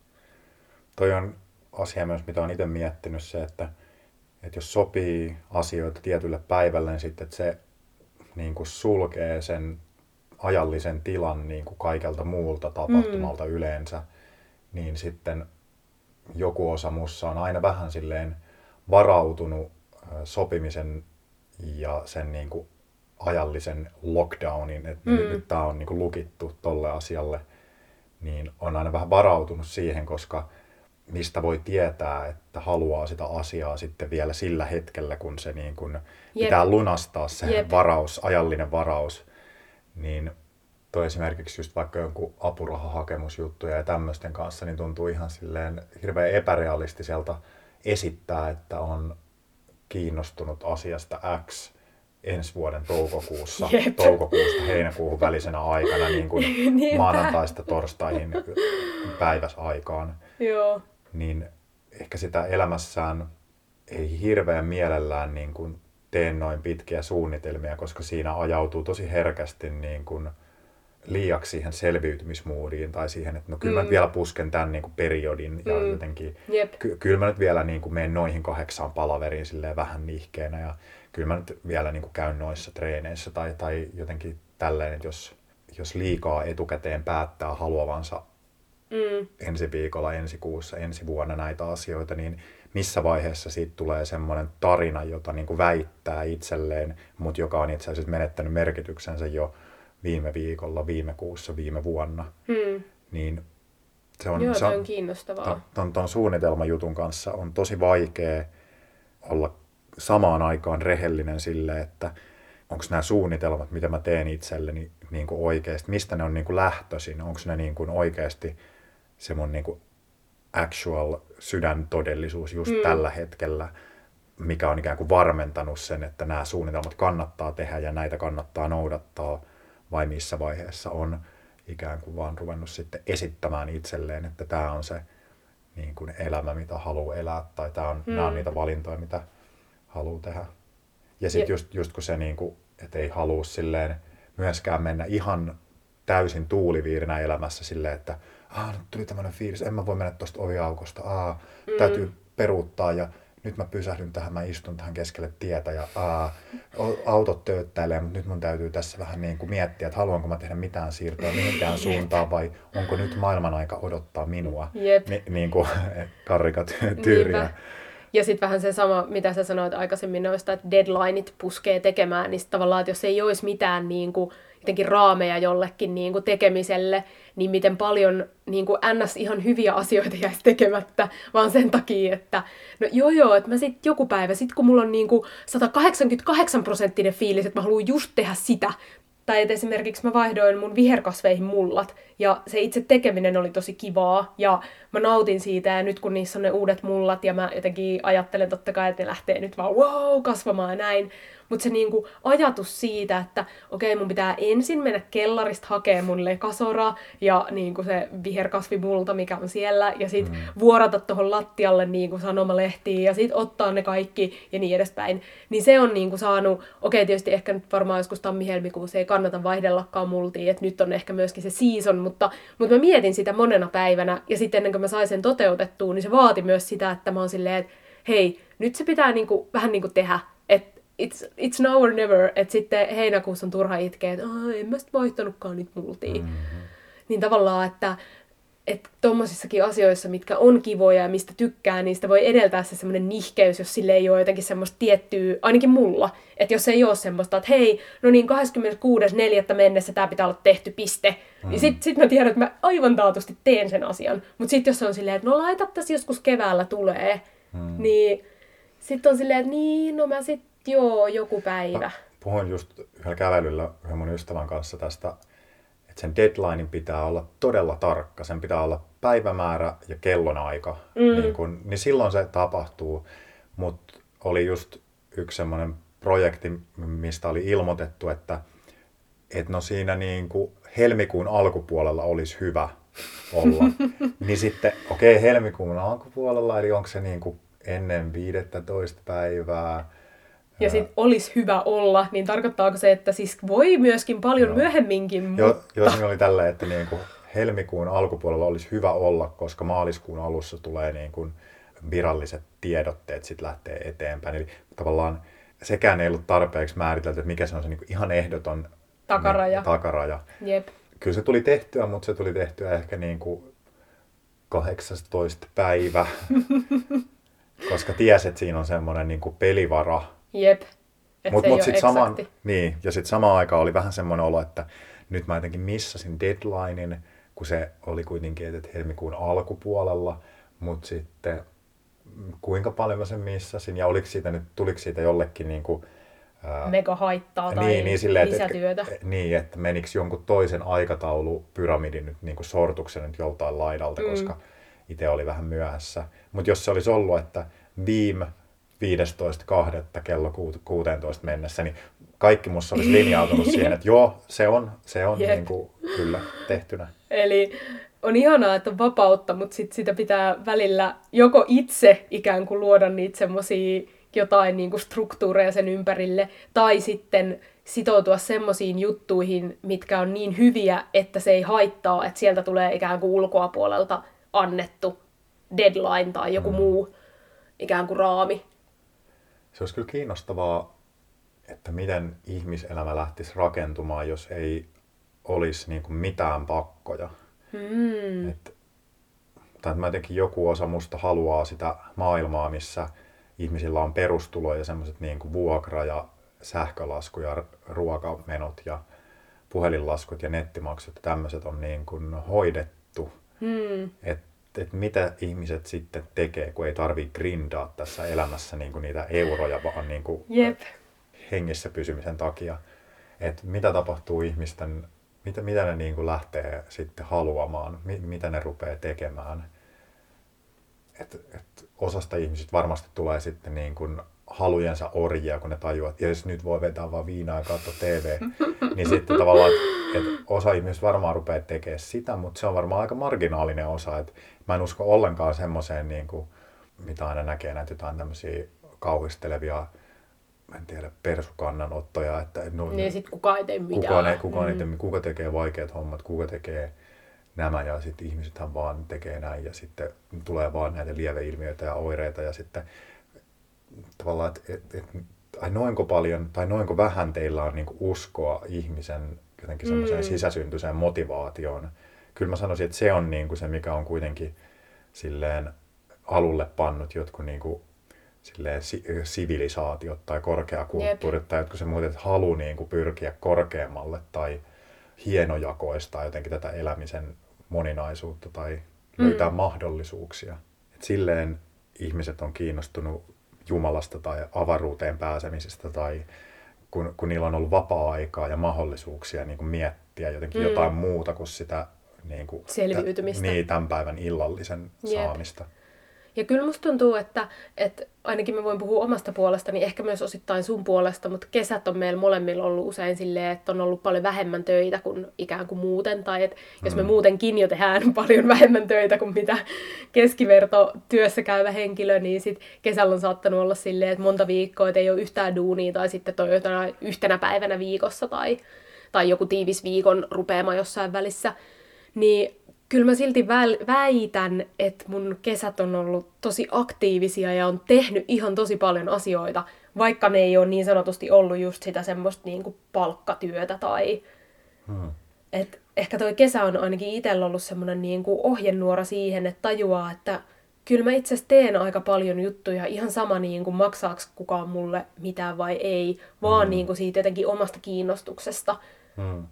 Toi on asia myös, mitä on itse miettinyt, se, että, että jos sopii asioita tietylle päivälle, niin sitten että se niin kuin sulkee sen ajallisen tilan niin kuin kaikelta muulta tapahtumalta mm. yleensä, niin sitten joku osa mussa on aina vähän silleen varautunut sopimisen ja sen niin kuin ajallisen lockdownin, että mm. nyt tämä on niin kuin lukittu tolle asialle, niin on aina vähän varautunut siihen, koska mistä voi tietää, että haluaa sitä asiaa sitten vielä sillä hetkellä, kun se niin kuin pitää lunastaa se Jep. varaus, ajallinen varaus, niin toi esimerkiksi just vaikka jonkun apurahahakemusjuttuja ja tämmöisten kanssa, niin tuntuu ihan silleen hirveän epärealistiselta esittää, että on kiinnostunut asiasta X ensi vuoden toukokuussa, Jep. toukokuusta heinäkuuhun välisenä aikana niin kuin maanantaista torstaihin päiväsaikaan. Joo. Niin ehkä sitä elämässään ei hirveän mielellään niin kuin tee noin pitkiä suunnitelmia, koska siinä ajautuu tosi herkästi niin kuin liiaksi siihen selviytymismuudiin tai siihen, että no kyllä mm. mä vielä pusken tämän niin kuin periodin ja mm. jotenkin, Jep. ky- kyllä mä nyt vielä niin kuin menen noihin kahdeksaan palaveriin silleen vähän nihkeenä ja kyllä mä nyt vielä niin kuin käyn noissa treeneissä tai, tai jotenkin tälleen, että jos, jos liikaa etukäteen päättää haluavansa mm. ensi viikolla, ensi kuussa, ensi vuonna näitä asioita, niin missä vaiheessa siitä tulee semmoinen tarina, jota niin kuin väittää itselleen, mutta joka on itse asiassa menettänyt merkityksensä jo viime viikolla, viime kuussa, viime vuonna. Hmm. Niin se on, Joo, se on, on kiinnostavaa. Ton, ton suunnitelmajutun kanssa on tosi vaikea olla samaan aikaan rehellinen sille, että onko nämä suunnitelmat, mitä mä teen itselleni niin kuin oikeasti, mistä ne on niin kuin lähtöisin, onko ne niin kuin oikeasti se mun niin kuin actual sydäntodellisuus just mm. tällä hetkellä, mikä on ikään kuin varmentanut sen, että nämä suunnitelmat kannattaa tehdä ja näitä kannattaa noudattaa, vai missä vaiheessa on ikään kuin vaan ruvennut sitten esittämään itselleen, että tämä on se niin kuin elämä, mitä haluaa elää, tai tämä on, mm. nämä on niitä valintoja, mitä haluaa tehdä. Ja sitten just, just kun se, niin kuin, että ei halua silleen myöskään mennä ihan täysin tuuliviirinä elämässä silleen, että ah, nyt tuli tämmöinen fiilis, en mä voi mennä tuosta oviaukosta, ah, mm. täytyy peruuttaa ja nyt mä pysähdyn tähän, mä istun tähän keskelle tietä ja aa, autot tööttäilee, mutta nyt mun täytyy tässä vähän niin kuin miettiä, että haluanko mä tehdä mitään siirtoa mihinkään suuntaan vai onko nyt maailman aika odottaa minua, Jep. Ni, niin kuin karikatyyriä. Ja sitten vähän se sama, mitä sä sanoit aikaisemmin noista, että deadlineit puskee tekemään, niin tavallaan, että jos ei olisi mitään niin kuin, jotenkin raameja jollekin niin kuin tekemiselle, niin miten paljon niin kuin ns. ihan hyviä asioita jäisi tekemättä, vaan sen takia, että no joo joo, että mä sit joku päivä, sit kun mulla on niin kuin 188 prosenttinen fiilis, että mä haluan just tehdä sitä, tai että esimerkiksi mä vaihdoin mun viherkasveihin mullat, ja se itse tekeminen oli tosi kivaa, ja mä nautin siitä, ja nyt kun niissä on ne uudet mullat, ja mä jotenkin ajattelen totta kai, että ne lähtee nyt vaan wow, kasvamaan ja näin, mutta se niinku ajatus siitä, että okei, mun pitää ensin mennä kellarista hakemaan mun lekasora ja niinku se viherkasvimulta, mikä on siellä, ja sit mm. vuorata tuohon lattialle niinku sanomalehtiin, ja sit ottaa ne kaikki ja niin edespäin. Niin se on niinku saanut, okei, tietysti ehkä nyt varmaan joskus tammi-helmikuussa ei kannata vaihdellakaan multiin, että nyt on ehkä myöskin se season, mutta, mutta mä mietin sitä monena päivänä, ja sitten ennen kuin mä sain sen toteutettua, niin se vaati myös sitä, että mä oon silleen, että hei, nyt se pitää niinku, vähän niinku tehdä, it's, it's now or never, että sitten heinäkuussa on turha itkeä, että en mä sitten vaihtanutkaan niitä multia. Mm-hmm. Niin tavallaan, että että tommosissakin asioissa, mitkä on kivoja ja mistä tykkää, niin sitä voi edeltää se semmoinen nihkeys, jos sille ei ole jotenkin semmoista tiettyä, ainakin mulla, että jos ei ole semmoista, että hei, no niin 26.4. mennessä tämä pitää olla tehty, piste. Mm. Niin sit, sit mä tiedän, että mä aivan taatusti teen sen asian. Mutta sitten jos se on silleen, että no laita tässä joskus keväällä tulee, mm. niin sitten on silleen, että niin, no mä sit Joo, joku päivä. Mä puhuin just yhdellä kävelyllä yhden mun ystävän kanssa tästä, että sen deadlinein pitää olla todella tarkka. Sen pitää olla päivämäärä ja kellonaika. Mm. Niin, kun, niin silloin se tapahtuu. Mutta oli just yksi semmoinen projekti, mistä oli ilmoitettu, että et no siinä niin kuin helmikuun alkupuolella olisi hyvä olla. niin sitten, okei, okay, helmikuun alkupuolella, eli onko se niin kuin ennen 15 päivää. Ja sitten olisi hyvä olla, niin tarkoittaako se, että siis voi myöskin paljon Joo. myöhemminkin, mutta... Jo, jos oli tällä, että niin kuin helmikuun alkupuolella olisi hyvä olla, koska maaliskuun alussa tulee niin kuin viralliset tiedotteet sit lähtee eteenpäin. Eli tavallaan sekään ei ollut tarpeeksi määritelty, että mikä se on se niin kuin ihan ehdoton Takaraja. Niin, takaraja. Jep. Kyllä se tuli tehtyä, mutta se tuli tehtyä ehkä niin kuin 18 päivä, koska ties, että siinä on semmoinen niin kuin pelivara. Jep. Mutta mut ei sitten samaan, niin, ja sitten samaan aikaan oli vähän semmoinen olo, että nyt mä jotenkin missasin deadlinein, kun se oli kuitenkin että helmikuun alkupuolella, mutta sitten kuinka paljon mä sen missasin, ja oliko siitä nyt, tuliko siitä jollekin niin kuin, ää, Mega haittaa tai niin, niin, silleen, lisätyötä. että, niin, että menikö jonkun toisen aikataulupyramidin nyt niin kuin sortuksen nyt joltain laidalta, Mm. koska itse oli vähän myöhässä. Mutta jos se olisi ollut, että viime 15.2. kello ku- 16 mennessä, niin kaikki musta olisi linjautunut siihen, että joo, se on, se on Jep. niin kuin, kyllä tehtynä. Eli on ihanaa, että on vapautta, mutta sit sitä pitää välillä joko itse ikään kuin luoda niitä semmosia jotain niin kuin struktuureja sen ympärille, tai sitten sitoutua semmoisiin juttuihin, mitkä on niin hyviä, että se ei haittaa, että sieltä tulee ikään kuin ulkoapuolelta annettu deadline tai joku mm. muu ikään kuin raami. Se olisi kyllä kiinnostavaa, että miten ihmiselämä lähtisi rakentumaan, jos ei olisi niin kuin mitään pakkoja. Mm. Et, tai että mä jotenkin joku osa musta haluaa sitä maailmaa, missä ihmisillä on perustulo ja semmoiset niin kuin vuokra ja sähkölasku ja ruokamenot ja puhelinlaskut ja nettimaksut ja tämmöiset on niin kuin hoidettu. Mm. Että et mitä ihmiset sitten tekee, kun ei tarvii grindaa tässä elämässä niin kuin niitä euroja, vaan niin kuin Jep. hengissä pysymisen takia. Että mitä tapahtuu ihmisten, mitä, mitä ne niin kuin lähtee sitten haluamaan, mi, mitä ne rupeaa tekemään. Et, et osasta ihmisistä varmasti tulee sitten niin kuin halujensa orjia, kun ne tajuaa, että jos nyt voi vetää vaan viinaa ja katsoa TV, niin sitten tavallaan, että et osa ihmisistä varmaan rupeaa tekemään sitä, mutta se on varmaan aika marginaalinen osa. Et mä en usko ollenkaan semmoiseen, niin kuin, mitä aina näkee näitä jotain tämmöisiä kauhistelevia en tiedä, persukannanottoja, että no, Niin sit kukaan ei tee mitään. kukaan, ei, kukaan ei Mm. tee, kuka tekee vaikeat hommat, kuka tekee nämä ja sitten ihmisethän vaan tekee näin ja sitten tulee vaan näitä lieveilmiöitä ja oireita ja sitten tavallaan, että et, et, noinko paljon tai noinko vähän teillä on niinku uskoa ihmisen jotenkin semmoiseen Mm. sisäsyntyiseen motivaatioon. Kyllä mä sanoisin, että se on niinku se, mikä on kuitenkin silleen alulle pannut jotkut niinku silleen si- sivilisaatiot tai korkeakulttuurit tai jotkut semmoiset halu niin kuin pyrkiä korkeammalle tai hienojakoistaa jotenkin tätä elämisen moninaisuutta tai löytää Mm. mahdollisuuksia. Et silleen ihmiset on kiinnostunut Jumalasta tai avaruuteen pääsemisestä tai kun, kun niillä on ollut vapaa-aikaa ja mahdollisuuksia niin kuin miettiä jotenkin Mm. jotain muuta kuin sitä niin kuin, Selviytymistä. niin, tämän päivän illallisen Jep. saamista. Ja kyllä musta tuntuu, että, että ainakin mä voin puhua omasta puolestani, ehkä myös osittain sun puolesta, mutta kesät on meillä molemmilla ollut usein silleen, että on ollut paljon vähemmän töitä kuin ikään kuin muuten. Tai että jos me Mm. muutenkin jo tehdään paljon vähemmän töitä kuin mitä keskiverto työssä käyvä henkilö, niin sit kesällä on saattanut olla silleen, että monta viikkoa, että ei ole yhtään duunia tai sitten toi jotain yhtenä päivänä viikossa tai, tai joku tiivis viikon rupeama jossain välissä. Niin kyllä mä silti väl- väitän, että mun kesät on ollut tosi aktiivisia ja on tehnyt ihan tosi paljon asioita, vaikka ne ei ole niin sanotusti ollut just sitä semmoista niinku palkkatyötä tai... Hmm. Et ehkä toi kesä on ainakin itsellä ollut semmoinen niinku ohjenuora siihen, että tajuaa, että kyllä mä itse asiassa teen aika paljon juttuja ihan sama niin kuin maksaako kukaan mulle mitään vai ei, vaan Mm. niin kuin siitä jotenkin omasta kiinnostuksesta. Hmm.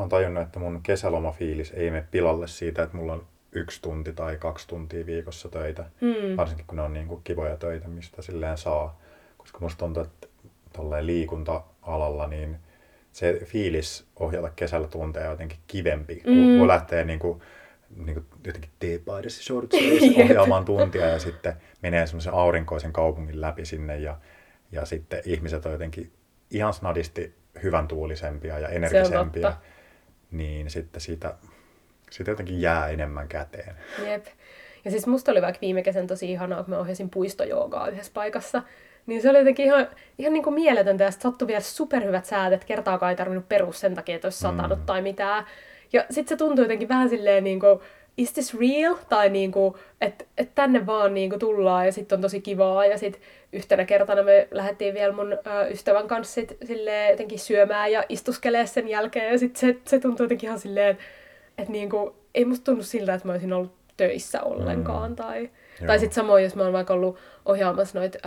Mä oon tajunnut, että mun kesälomafiilis ei mene pilalle siitä, että mulla on yksi tunti tai kaksi tuntia viikossa töitä. Hmm. Varsinkin kun ne on niin kuin kivoja töitä, mistä silleen saa. Koska musta tuntuu, että tolleen liikunta-alalla niin se fiilis ohjata kesällä tunteja on jotenkin kivempi, kun Mm. voi lähteä niin kuin, niin kuin jotenkin teepaidassa shortseissa Jep. ohjaamaan tuntia ja sitten menee semmoisen aurinkoisen kaupungin läpi sinne ja, ja sitten ihmiset on jotenkin ihan snadisti hyvän tuulisempia ja energisempia. Niin sitten siitä, siitä jotenkin jää enemmän käteen. Jep. Ja siis musta oli vaikka viime kesän tosi ihanaa, kun mä ohjasin puistojoogaa yhdessä paikassa. Niin se oli jotenkin ihan, ihan niin kuin mieletöntä, ja sattui vielä superhyvät säät, että kertaakaan ei tarvinnut perus sen takia, että olisi satanut mm. tai mitään. Ja sitten se tuntui jotenkin vähän silleen niin kuin, is this real? Tai niinku, että et tänne vaan niinku tullaan ja sitten on tosi kivaa. Ja sitten yhtenä kertana me lähdettiin vielä mun ö, ystävän kanssa sit, silleen, jotenkin syömään ja istuskelee sen jälkeen. Ja sitten se, se tuntui jotenkin ihan silleen, että niinku, ei musta tunnu siltä, että mä olisin ollut töissä ollenkaan. Mm. Tai, tai sitten samoin, jos mä oon vaikka ollut ohjaamassa noita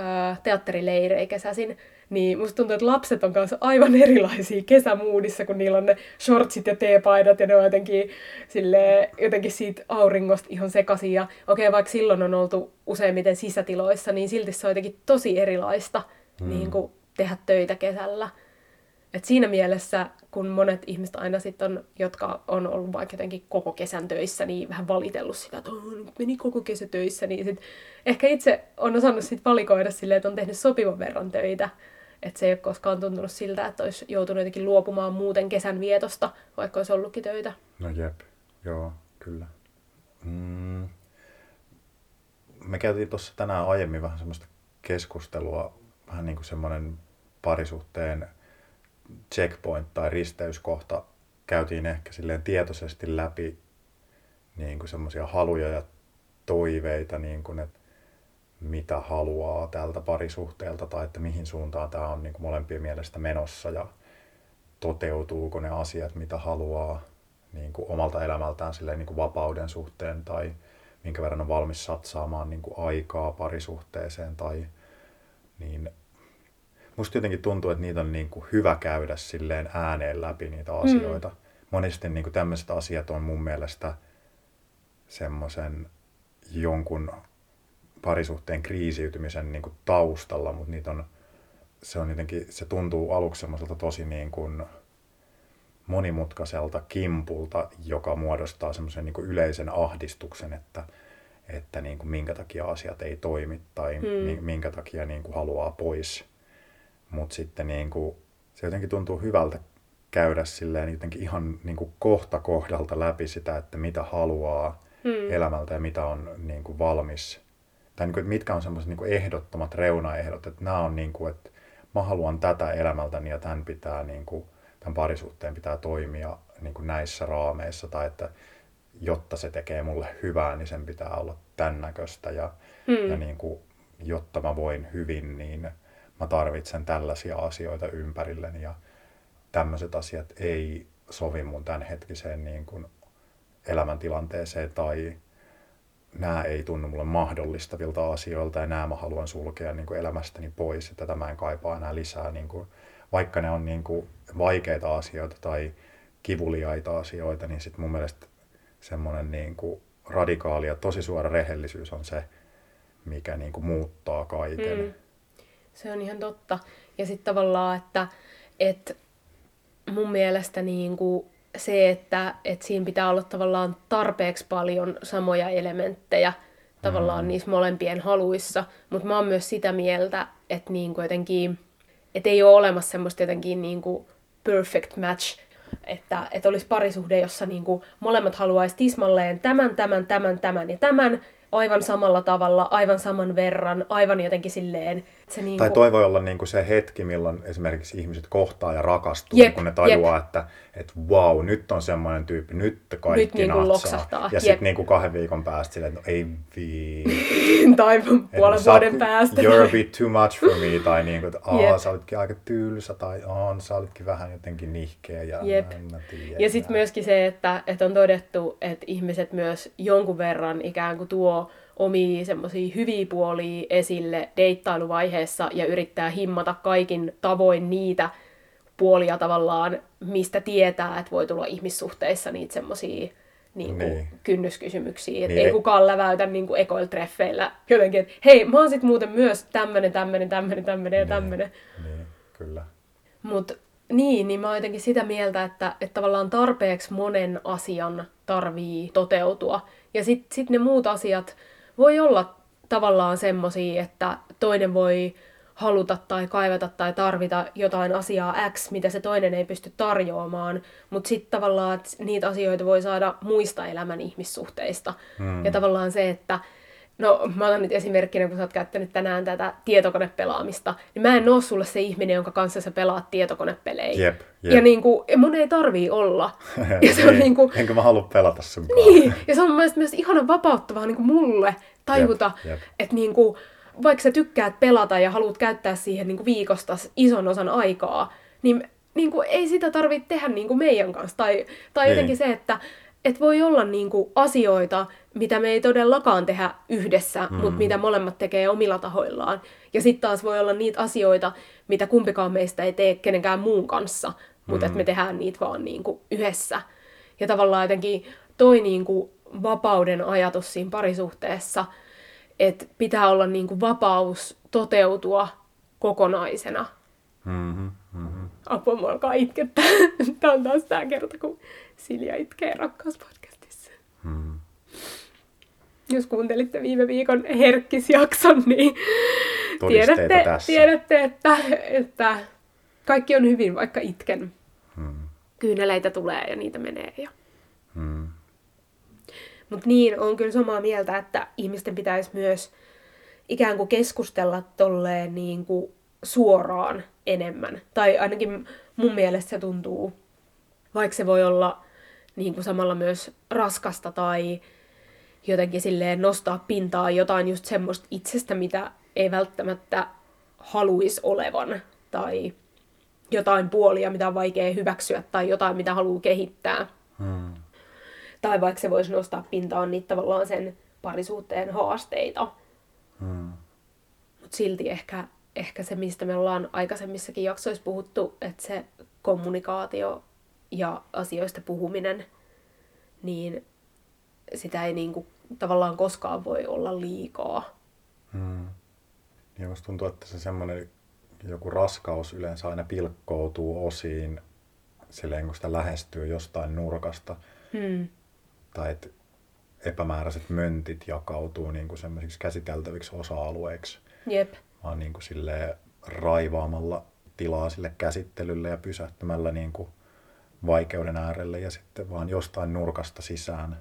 teatterileirejä kesäsin, niin musta tuntuu, että lapset on kanssa aivan erilaisia kesämuudissa, kun niillä on ne shortsit ja teepaidat ja ne on jotenkin, sille, jotenkin siitä auringosta ihan sekaisin. Ja okei, okay, vaikka silloin on oltu useimmiten sisätiloissa, niin silti se on jotenkin tosi erilaista mm. niin kuin tehdä töitä kesällä. Et siinä mielessä, kun monet ihmiset aina sitten on, jotka on ollut vaikka jotenkin koko kesän töissä, niin vähän valitellut sitä, että meni koko kesä töissä, niin sit ehkä itse on osannut sit valikoida silleen, että on tehnyt sopivan verran töitä. Että se ei ole koskaan tuntunut siltä, että olisi joutunut jotenkin luopumaan muuten kesän vietosta, vaikka olisi ollutkin töitä. No jep, joo, kyllä. Mm. Me käytiin tuossa tänään aiemmin vähän semmoista keskustelua, vähän niin kuin semmoinen parisuhteen checkpoint tai risteyskohta. Käytiin ehkä silleen tietoisesti läpi niin kuin semmoisia haluja ja toiveita, niin kuin, että mitä haluaa tältä parisuhteelta tai että mihin suuntaan tämä on niin kuin molempien mielestä menossa ja toteutuuko ne asiat, mitä haluaa niin kuin omalta elämältään silleen niin kuin vapauden suhteen tai minkä verran on valmis satsaamaan niin kuin aikaa parisuhteeseen tai niin musta jotenkin tuntuu, että niitä on niin kuin hyvä käydä silleen ääneen läpi niitä mm. asioita. Mm. Monesti niin kuin tämmöiset asiat on mun mielestä semmoisen jonkun parisuhteen kriisiytymisen niin kuin taustalla, mutta niitä on, se, on jotenkin, se tuntuu aluksi semmoiselta tosi niin kuin monimutkaiselta kimpulta, joka muodostaa semmoisen niin yleisen ahdistuksen, että, että niin kuin minkä takia asiat ei toimi tai hmm. minkä takia niin kuin haluaa pois. Mutta sitten niin kuin, se jotenkin tuntuu hyvältä käydä silleen jotenkin ihan niin kuin kohta kohdalta läpi sitä, että mitä haluaa hmm. elämältä ja mitä on niin kuin valmis tai niin kuin, mitkä on semmoiset niin ehdottomat reunaehdot, että nämä on niin kuin, että mä haluan tätä elämältäni ja tämän pitää niin kuin, tämän parisuhteen pitää toimia niin kuin näissä raameissa tai että jotta se tekee mulle hyvää, niin sen pitää olla tämän näköistä ja, hmm. ja niin kuin, jotta mä voin hyvin, niin mä tarvitsen tällaisia asioita ympärilleni ja tämmöiset asiat ei sovi mun tämänhetkiseen niin kuin elämäntilanteeseen tai nämä ei tunnu mulle mahdollistavilta asioilta ja nämä mä haluan sulkea niin kuin elämästäni pois ja tätä mä en kaipaa enää lisää. Niin kuin, vaikka ne on niin kuin vaikeita asioita tai kivuliaita asioita, niin sitten mun mielestä semmoinen niin kuin radikaali ja tosi suora rehellisyys on se, mikä niin kuin muuttaa kaiken. Mm. Se on ihan totta. Ja sitten tavallaan, että, että mun mielestä niin kuin se, että, että siinä pitää olla tavallaan tarpeeksi paljon samoja elementtejä tavallaan mm. niissä molempien haluissa, mutta mä oon myös sitä mieltä, että niin kuin jotenkin, että ei ole olemassa semmoista jotenkin niin kuin perfect match, että, että olisi parisuhde, jossa niin kuin molemmat haluaisi tismalleen tämän, tämän, tämän, tämän ja tämän, aivan samalla tavalla, aivan saman verran, aivan jotenkin silleen. Se niin tai toi voi olla niin kuin se hetki, milloin esimerkiksi ihmiset kohtaa ja rakastuu, jep, kun ne tajuaa, jep. että, että wow, nyt on semmoinen tyyppi, nyt kaikki nyt niin kuin loksahtaa. Ja sitten niin kuin kahden viikon päästä silleen, että no ei vii. tai puolen no, vuoden päästä. You're a bit too much for me, tai niin kuin, että Aa, sä olitkin aika tylsä, tai on, sä olitkin vähän jotenkin nihkeä. Ja, Jep. Mä tiedä, ja sitten myöskin se, että, että on todettu, että ihmiset myös jonkun verran ikään kuin tuo omia semmoisia hyviä puolia esille deittailuvaiheessa ja yrittää himmata kaikin tavoin niitä puolia tavallaan, mistä tietää, että voi tulla ihmissuhteissa niitä semmoisia niin niin. kynnyskysymyksiä. Niin. Ei kukaan läväytä niin kuin ekoilla treffeillä jotenkin, että hei, mä oon sit muuten myös tämmönen, tämmönen, tämmönen, tämmönen ja niin. tämmönen. Niin, kyllä. Mut niin, niin mä oon jotenkin sitä mieltä, että, että tavallaan tarpeeksi monen asian tarvii toteutua. Ja sitten sit ne muut asiat voi olla tavallaan semmosia, että toinen voi haluta tai kaivata tai tarvita jotain asiaa X, mitä se toinen ei pysty tarjoamaan, mutta sitten tavallaan niitä asioita voi saada muista elämän ihmissuhteista. Mm. Ja tavallaan se, että No, mä otan nyt esimerkkinä, kun sä oot käyttänyt tänään tätä tietokonepelaamista, niin mä en oo sulle se ihminen, jonka kanssa sä pelaat tietokonepelejä. Jep, jep. Ja niin kuin, mun ei tarvii olla. ja se on niin kuin, Enkä mä halua pelata sun Niin, ja se on mielestäni myös ihana vapauttavaa niin kuin mulle tajuta, jep, jep. että niin kuin, vaikka sä tykkäät pelata ja haluat käyttää siihen niin kuin viikosta ison osan aikaa, niin, niin kuin, ei sitä tarvitse tehdä niin kuin meidän kanssa. Tai, tai niin. jotenkin se, että et voi olla niin kuin asioita, mitä me ei todellakaan tehdä yhdessä, mm. mutta mitä molemmat tekee omilla tahoillaan. Ja sitten taas voi olla niitä asioita, mitä kumpikaan meistä ei tee kenenkään muun kanssa, mutta mm. että me tehdään niitä vaan niin kuin yhdessä. Ja tavallaan jotenkin toi niin kuin vapauden ajatus siinä parisuhteessa, että pitää olla niin kuin vapaus toteutua kokonaisena. Mm-hmm, mm-hmm. Apua, mua alkaa itkettää. Tämä on taas tämä kerta, kun Silja itkee rakkauspodcastissa. Mm jos kuuntelitte viime viikon herkkisjakson, niin tiedätte, tiedätte että, että kaikki on hyvin, vaikka itken. Hmm. Kyyneleitä tulee ja niitä menee. Ja... Hmm. Mutta niin, on kyllä samaa mieltä, että ihmisten pitäisi myös ikään kuin keskustella tolleen niin kuin suoraan enemmän. Tai ainakin mun mielestä se tuntuu, vaikka se voi olla niin kuin samalla myös raskasta tai jotenkin silleen nostaa pintaa jotain just semmoista itsestä, mitä ei välttämättä haluaisi olevan, tai jotain puolia, mitä on vaikea hyväksyä, tai jotain, mitä haluaa kehittää. Hmm. Tai vaikka se voisi nostaa pintaan niitä tavallaan sen parisuhteen haasteita. Hmm. Mutta silti ehkä, ehkä se, mistä me ollaan aikaisemmissakin jaksoissa puhuttu, että se kommunikaatio ja asioista puhuminen, niin sitä ei niinku tavallaan koskaan voi olla liikaa. Hmm. Ja musta tuntuu, että se semmoinen joku raskaus yleensä aina pilkkoutuu osiin silleen, kun sitä lähestyy jostain nurkasta. Hmm. Tai että epämääräiset möntit jakautuu niin kuin semmoisiksi käsiteltäviksi osa-alueiksi. Jep. Vaan niin kuin silleen raivaamalla tilaa sille käsittelylle ja pysähtämällä niin kuin vaikeuden äärelle ja sitten vaan jostain nurkasta sisään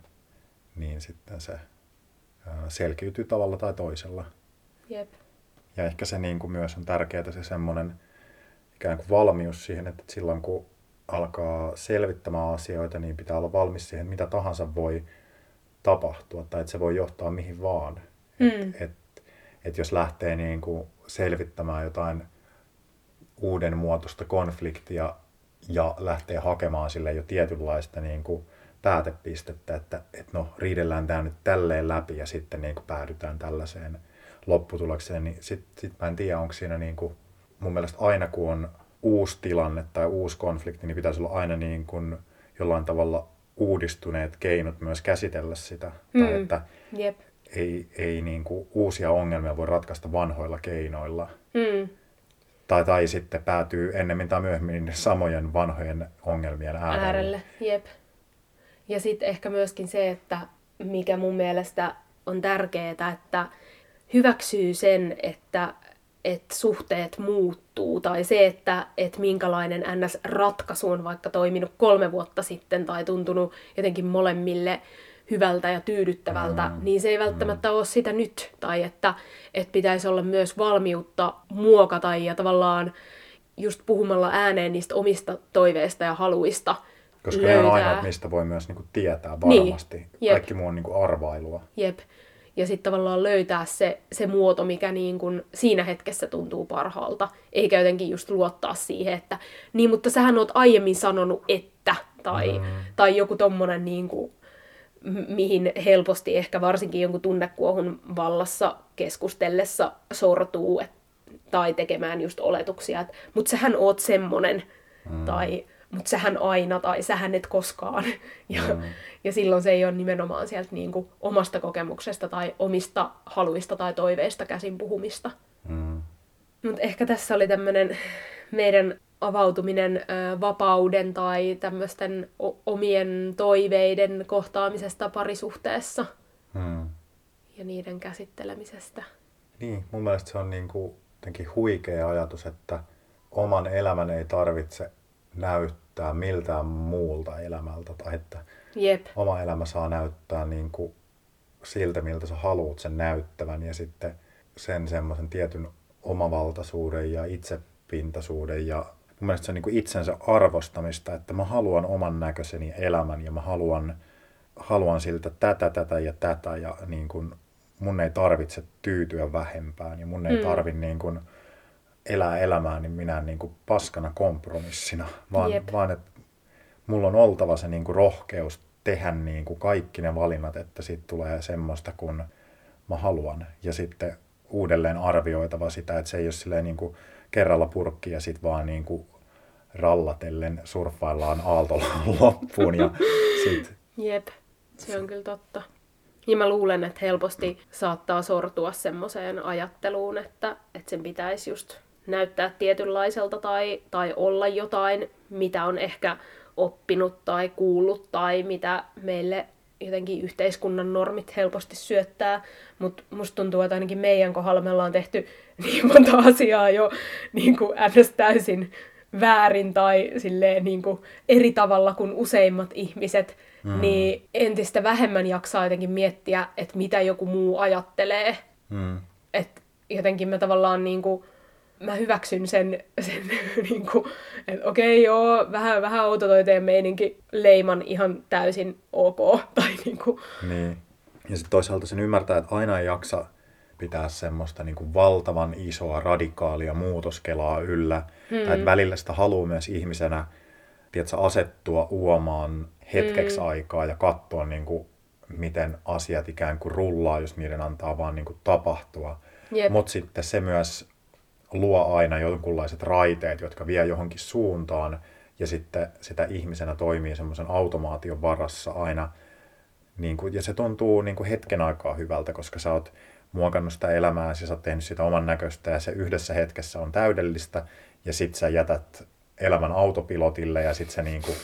niin sitten se selkiytyy tavalla tai toisella. Jep. Ja ehkä se niin kuin myös on tärkeää se semmoinen ikään kuin valmius siihen, että silloin kun alkaa selvittämään asioita, niin pitää olla valmis siihen, mitä tahansa voi tapahtua tai että se voi johtaa mihin vaan. Mm. Et, et, et jos lähtee niin kuin selvittämään jotain uuden muotoista konfliktia ja lähtee hakemaan sille jo tietynlaista niin kuin päätepistettä, että, että no riidellään tämä nyt tälleen läpi ja sitten niin kuin päädytään tällaiseen lopputulokseen, niin sitten sit mä en tiedä, onko siinä niin kuin, mun mielestä aina kun on uusi tilanne tai uusi konflikti, niin pitäisi olla aina niin kuin jollain tavalla uudistuneet keinot myös käsitellä sitä. Mm. Tai että Jep. ei, ei niin kuin uusia ongelmia voi ratkaista vanhoilla keinoilla. Mm. Tai, tai sitten päätyy ennemmin tai myöhemmin samojen vanhojen ongelmien äärelle. äärelle. Jep. Ja sitten ehkä myöskin se, että mikä mun mielestä on tärkeää, että hyväksyy sen, että, että suhteet muuttuu, tai se, että, että minkälainen NS-ratkaisu on vaikka toiminut kolme vuotta sitten tai tuntunut jotenkin molemmille hyvältä ja tyydyttävältä, mm. niin se ei välttämättä mm. ole sitä nyt. Tai että, että pitäisi olla myös valmiutta muokata ja tavallaan just puhumalla ääneen niistä omista toiveista ja haluista – koska löytää. ne on ainoat, mistä voi myös niinku tietää niin, varmasti. Niin. Jep. Kaikki muu on niinku arvailua. Jep. Ja sitten tavallaan löytää se, se muoto, mikä niin kun siinä hetkessä tuntuu parhaalta. Eikä jotenkin just luottaa siihen, että niin, mutta sähän oot aiemmin sanonut, että. Tai, mm. tai joku tommonen niin kuin, mihin helposti ehkä varsinkin jonkun tunnekuohun vallassa keskustellessa sortuu et, tai tekemään just oletuksia, että mutta sähän oot semmonen. Mm. Tai mutta sähän aina tai sähän et koskaan. Ja, mm. ja silloin se ei ole nimenomaan sieltä niin kuin omasta kokemuksesta tai omista haluista tai toiveista käsin puhumista. Mm. Mutta ehkä tässä oli tämmöinen meidän avautuminen ö, vapauden tai tämmöisten omien toiveiden kohtaamisesta parisuhteessa. Mm. Ja niiden käsittelemisestä. Niin, mun mielestä se on niin kuin jotenkin huikea ajatus, että oman elämän ei tarvitse näyttää miltään muulta elämältä tai että Jep. oma elämä saa näyttää niin kuin siltä, miltä sä haluat sen näyttävän ja sitten sen semmoisen tietyn omavaltaisuuden ja itsepintaisuuden ja mun mielestä se on niin kuin itsensä arvostamista, että mä haluan oman näköiseni elämän ja mä haluan, haluan siltä tätä, tätä ja tätä ja niin kuin mun ei tarvitse tyytyä vähempään ja mun ei Mm. tarvi niin kuin elää elämää niin minä niin kuin paskana kompromissina, vaan, Jep. vaan että mulla on oltava se niin kuin rohkeus tehdä niin kuin kaikki ne valinnat, että siitä tulee semmoista kun mä haluan. Ja sitten uudelleen arvioitava sitä, että se ei ole silleen niin kuin kerralla purkki ja sitten vaan niin kuin rallatellen surffaillaan aaltolla loppuun ja sit, Jep, se on kyllä totta. Ja mä luulen, että helposti saattaa sortua semmoiseen ajatteluun, että, että sen pitäisi just näyttää tietynlaiselta tai, tai olla jotain, mitä on ehkä oppinut tai kuullut tai mitä meille jotenkin yhteiskunnan normit helposti syöttää, mutta musta tuntuu, että ainakin meidän kohdalla me ollaan tehty niin monta asiaa jo niin kuin ns. täysin väärin tai silleen niin kuin eri tavalla kuin useimmat ihmiset, mm. niin entistä vähemmän jaksaa jotenkin miettiä, että mitä joku muu ajattelee. mm, Että jotenkin mä tavallaan niin kuin, mä hyväksyn sen, sen niin kuin, että okei joo, vähän, vähän outo toi teidän meininki, leiman ihan täysin ok. Tai niin kuin, niin. Ja sitten toisaalta sen ymmärtää, että aina ei jaksa pitää semmoista niin kuin valtavan isoa radikaalia muutoskelaa yllä. Mm. Tai että välillä sitä haluaa myös ihmisenä tiedätkö, asettua uomaan hetkeksi mm. aikaa ja katsoa, niin kuin, miten asiat ikään kuin rullaa, jos niiden antaa vaan niin kuin, tapahtua. Mutta sitten se myös luo aina jonkunlaiset raiteet, jotka vie johonkin suuntaan, ja sitten sitä ihmisenä toimii semmoisen automaation varassa aina. Niin kuin, ja se tuntuu niin kuin hetken aikaa hyvältä, koska sä oot muokannut sitä elämää, ja sä oot tehnyt sitä oman näköistä, ja se yhdessä hetkessä on täydellistä, ja sit sä jätät elämän autopilotille, ja sit sä niin kuin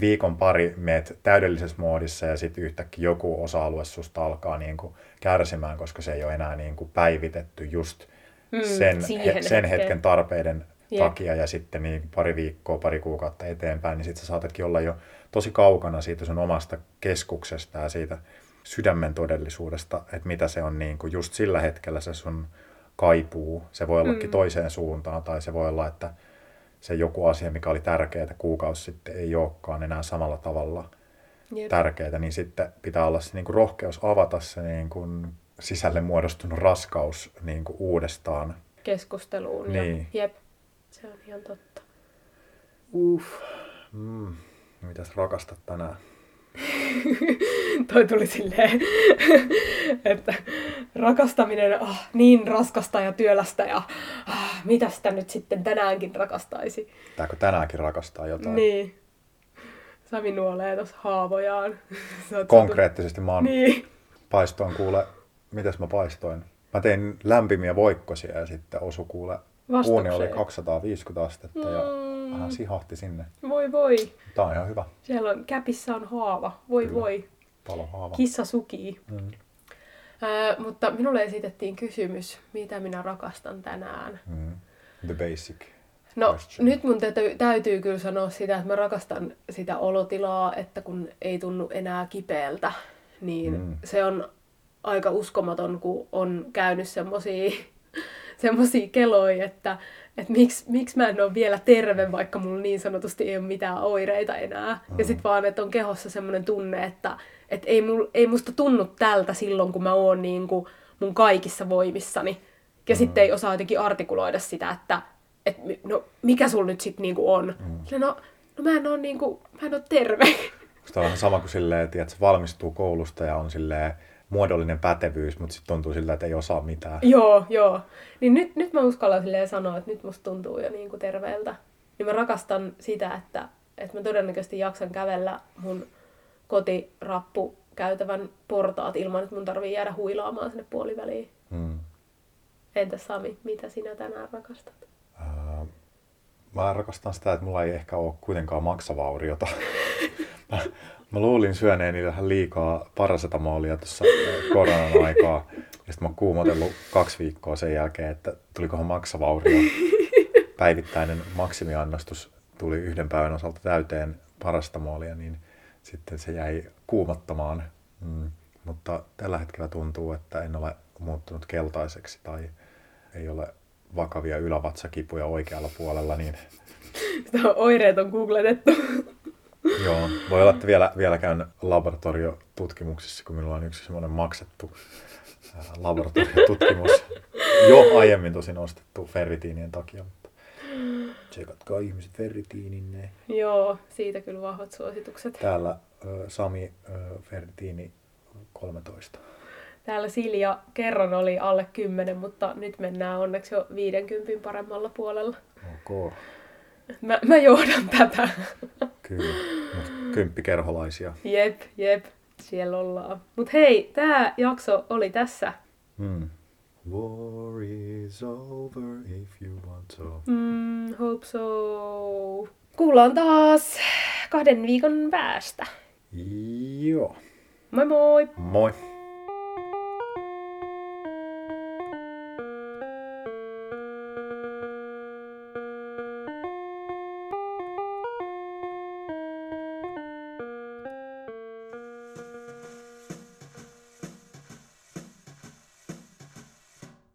viikon pari meet täydellisessä moodissa, ja sitten yhtäkkiä joku osa-alue susta alkaa niin kuin kärsimään, koska se ei ole enää niin kuin päivitetty just Mm, sen, he, sen hetken tarpeiden Jep. takia ja sitten niin pari viikkoa, pari kuukautta eteenpäin, niin sitten sä saatatkin olla jo tosi kaukana siitä sun omasta keskuksesta ja siitä sydämen todellisuudesta, että mitä se on niin kuin just sillä hetkellä se sun kaipuu. Se voi ollakin Mm. toiseen suuntaan tai se voi olla, että se joku asia, mikä oli tärkeää kuukausi sitten, ei olekaan enää samalla tavalla Jep. tärkeää, niin sitten pitää olla se niin kuin rohkeus avata se niin kuin sisälle muodostunut raskaus niin kuin uudestaan. keskusteluun. Niin. Ja, jep, se on ihan totta. Uff. Mm. Mitäs rakastat tänään? Toi tuli silleen, että rakastaminen ah, niin raskasta ja työlästä ja ah, mitä sitä nyt sitten tänäänkin rakastaisi. Pitääkö tänäänkin rakastaa jotain? Niin. Sami nuolee tuossa haavojaan. Konkreettisesti mä oon Niin. paistoin kuule, mitäs mä paistoin? Mä tein lämpimiä voikkosia ja sitten osu kuule, uuni oli Vastukseen. 250 astetta ja Mm. vähän sihahti sinne. Voi voi. Tää on ihan hyvä. Siellä on, käpissä on haava. Voi Kyllä. voi. Palohaava. Kissa sukii. Mm. Ää, mutta minulle esitettiin kysymys, mitä minä rakastan tänään. Mm. The basic. No question. nyt mun täytyy, täytyy kyllä sanoa sitä, että mä rakastan sitä olotilaa, että kun ei tunnu enää kipeältä, niin mm. se on aika uskomaton, kun on käynyt semmosia, semmosia keloja, että, että miksi, miksi mä en ole vielä terve, vaikka mulla niin sanotusti ei ole mitään oireita enää. Mm. Ja sit vaan, että on kehossa semmoinen tunne, että, että ei, mul, ei musta tunnu tältä silloin, kun mä oon niin kuin mun kaikissa voimissani. Ja mm. sitten ei osaa jotenkin artikuloida sitä, että et, no mikä sul nyt sit niinku on? Mm. No, no mä en oo niinku, mä en terve. Sitä on sama kuin silleen, että se valmistuu koulusta ja on silleen muodollinen pätevyys, mutta sitten tuntuu siltä, että ei osaa mitään. joo, joo. Niin nyt, nyt mä uskallan silleen sanoa, että nyt musta tuntuu jo niinku terveeltä. Niin mä rakastan sitä, että, että mä todennäköisesti jaksan kävellä mun kotirappu käytävän portaat ilman, että mun tarvii jäädä huilaamaan sinne puoliväliin. Mm. Entäs Sami, mitä sinä tänään rakastat? Ää, Mä rakastan sitä, että mulla ei ehkä ole kuitenkaan maksavauriota. mä, luulin syöneeni vähän liikaa parasetamolia tuossa äh, koronan aikaa. Ja sitten mä oon kuumotellut kaksi viikkoa sen jälkeen, että tulikohan maksavaurio. Päivittäinen maksimiannostus tuli yhden päivän osalta täyteen parasetamolia, niin sitten se jäi kuumottamaan. Mm. Mutta tällä hetkellä tuntuu, että en ole muuttunut keltaiseksi tai ei ole vakavia ylävatsakipuja oikealla puolella, niin Sitä oireet on googletettu. Joo, voi olla, että vielä, vielä käyn laboratoriotutkimuksissa, kun minulla on yksi semmoinen maksettu laboratoriotutkimus. Jo aiemmin tosin ostettu ferritiinien takia, mutta tsekatkaa ihmiset ferritiininne. Joo, siitä kyllä vahvat suositukset. Täällä Sami ferritiini 13. Täällä Silja kerron oli alle 10, mutta nyt mennään onneksi jo 50 paremmalla puolella. Ok, Mä, mä johdan tätä. kyllä. Kymppikerholaisia. Jep, jep, siellä ollaan. Mut hei, tää jakso oli tässä. Hmm. War is over if you want to. Mm, hope so. Kuullaan taas kahden viikon päästä. Joo. Moi moi! Moi.